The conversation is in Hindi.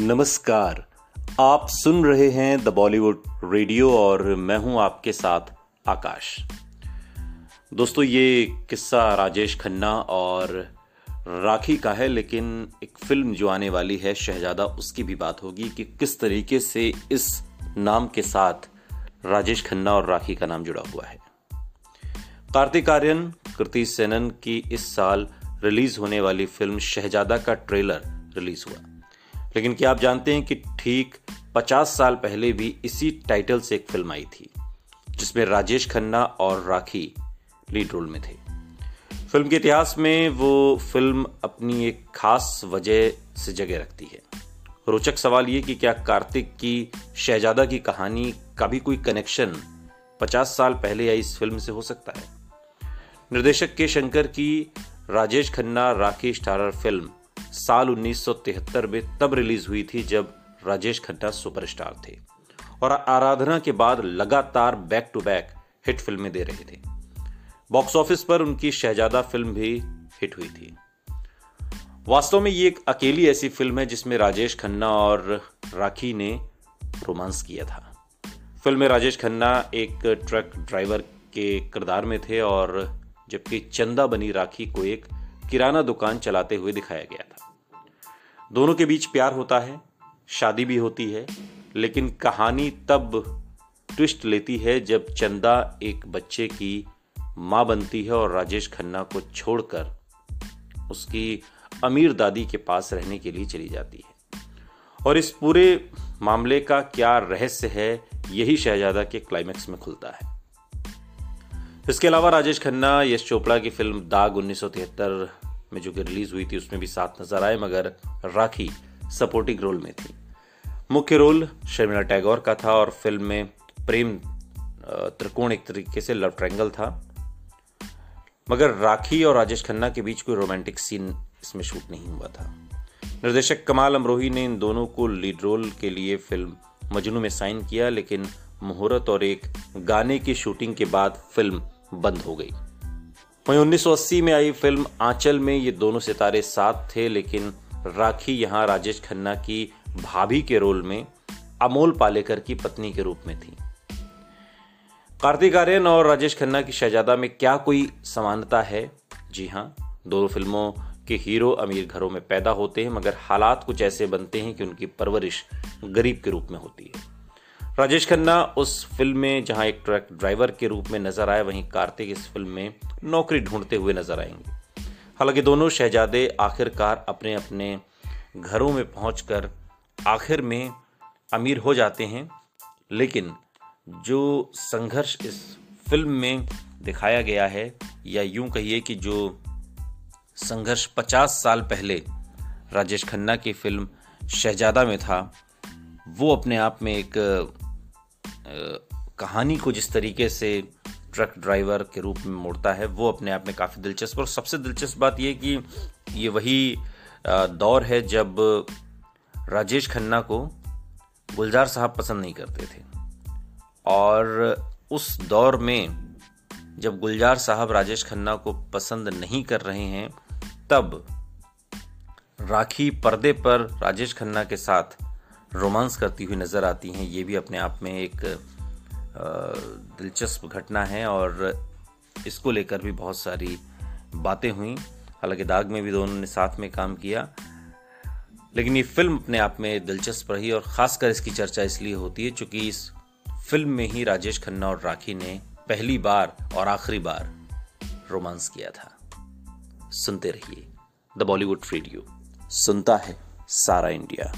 नमस्कार। आप सुन रहे हैं द बॉलीवुड रेडियो और मैं हूँ आपके साथ आकाश। दोस्तों, ये किस्सा राजेश खन्ना और राखी का है, लेकिन एक फ़िल्म जो आने वाली है शहजादा, उसकी भी बात होगी कि किस तरीके से इस नाम के साथ राजेश खन्ना और राखी का नाम जुड़ा हुआ है। कार्तिक आर्यन, कृति सेनन की इस साल रिलीज़ होने वाली फ़िल्म शहजादा का ट्रेलर रिलीज़ हुआ। लेकिन क्या आप जानते हैं कि ठीक 50 साल पहले भी इसी टाइटल से एक फ़िल्म आई थी, जिसमें राजेश खन्ना और राखी लीड रोल में थे। फ़िल्म के इतिहास में वो फ़िल्म अपनी एक खास वजह से जगह रखती है। रोचक सवाल ये कि क्या कार्तिक की, शहजादा की कहानी का भी कोई कनेक्शन 50 साल पहले आई इस फ़िल्म से हो सकता है? निर्देशक के शंकर की राजेश खन्ना राखी स्टारर फ़िल्म साल 1973 में तब रिलीज़ हुई थी जब राजेश खन्ना सुपरस्टार थे और आराधना के बाद लगातार बैक टू बैक हिट फ़िल्में दे रहे थे। बॉक्स ऑफ़िस पर उनकी शहजादा फ़िल्म भी हिट हुई थी। वास्तव में ये एक अकेली ऐसी फ़िल्म है जिसमें राजेश खन्ना और राखी ने रोमांस किया था। फ़िल्म में राजेश खन्ना एक ट्रक ड्राइवर के किरदार में थे और जबकि चंदा बनी राखी को एक किराना दुकान चलाते हुए दिखाया गया था। दोनों के बीच प्यार होता है, शादी भी होती है, लेकिन कहानी तब ट्विस्ट लेती है जब चंदा एक बच्चे की माँ बनती है और राजेश खन्ना को छोड़कर उसकी अमीर दादी के पास रहने के लिए चली जाती है। और इस पूरे मामले का क्या रहस्य है, यही शहजादा के क्लाइमैक्स में खुलता है। इसके अलावा राजेश खन्ना, यश चोपड़ा की फ़िल्म दाग उन्नीस सौ तिहत्तर में जो कि रिलीज़ हुई थी, उसमें भी साथ नज़र आए, मगर राखी सपोर्टिंग रोल में थी। मुख्य रोल शर्मिला टैगोर का था और फ़िल्म में प्रेम त्रिकोण एक तरीके से लव ट्रैंगल था। मगर राखी और राजेश खन्ना के बीच कोई रोमांटिक सीन इसमें शूट नहीं हुआ था। निर्देशक कमाल अमरोही ने इन दोनों को लीड रोल के लिए फ़िल्म मजनू में साइन किया, लेकिन मुहूर्त और एक गाने की शूटिंग के बाद फ़िल्म बंद हो गई। वहीं 1980 में आई फ़िल्म आंचल में ये दोनों सितारे साथ थे, लेकिन राखी यहाँ राजेश खन्ना की भाभी के रोल में अमोल पालेकर की पत्नी के रूप में थी। कार्तिक आर्यन और राजेश खन्ना की शहजादा में क्या कोई समानता है? जी हाँ दोनों फ़िल्मों के हीरो अमीर घरों में पैदा होते हैं, मगर हालात कुछ ऐसे बनते हैं कि उनकी परवरिश गरीब के रूप में होती है। राजेश खन्ना उस फ़िल्म में जहाँ एक ट्रक ड्राइवर के रूप में नज़र आए, वहीं कार्तिक इस फ़िल्म में नौकरी ढूंढते हुए नज़र आएँगे। हालाँकि दोनों शहजादे आखिरकार अपने अपने घरों में पहुंचकर आखिर में अमीर हो जाते हैं, लेकिन जो संघर्ष इस फ़िल्म में दिखाया गया है, या यूँ कहिए कि जो संघर्ष 50 साल पहले राजेश खन्ना की फ़िल्म शहजादा में था वो अपने आप में एक कहानी को जिस तरीके से ट्रक ड्राइवर के रूप में मोड़ता है, वो अपने आप में काफ़ी दिलचस्प और सबसे दिलचस्प बात ये कि ये वही दौर है जब राजेश खन्ना को गुलजार साहब पसंद नहीं करते थे। और उस दौर में जब गुलजार साहब राजेश खन्ना को पसंद नहीं कर रहे हैं, तब राखी पर्दे पर राजेश खन्ना के साथ रोमांस करती हुई नज़र आती हैं। ये भी अपने आप में एक दिलचस्प घटना है और इसको लेकर भी बहुत सारी बातें हुई। हालाँकि दाग में भी दोनों ने साथ में काम किया, लेकिन ये फ़िल्म अपने आप में दिलचस्प रही और ख़ासकर इसकी चर्चा इसलिए होती है क्योंकि इस फ़िल्म में ही राजेश खन्ना और राखी ने पहली बार और आखिरी बार रोमांस किया था। सुनते रहिए। द बॉलीवुड रेडियो, सुनता है सारा इंडिया।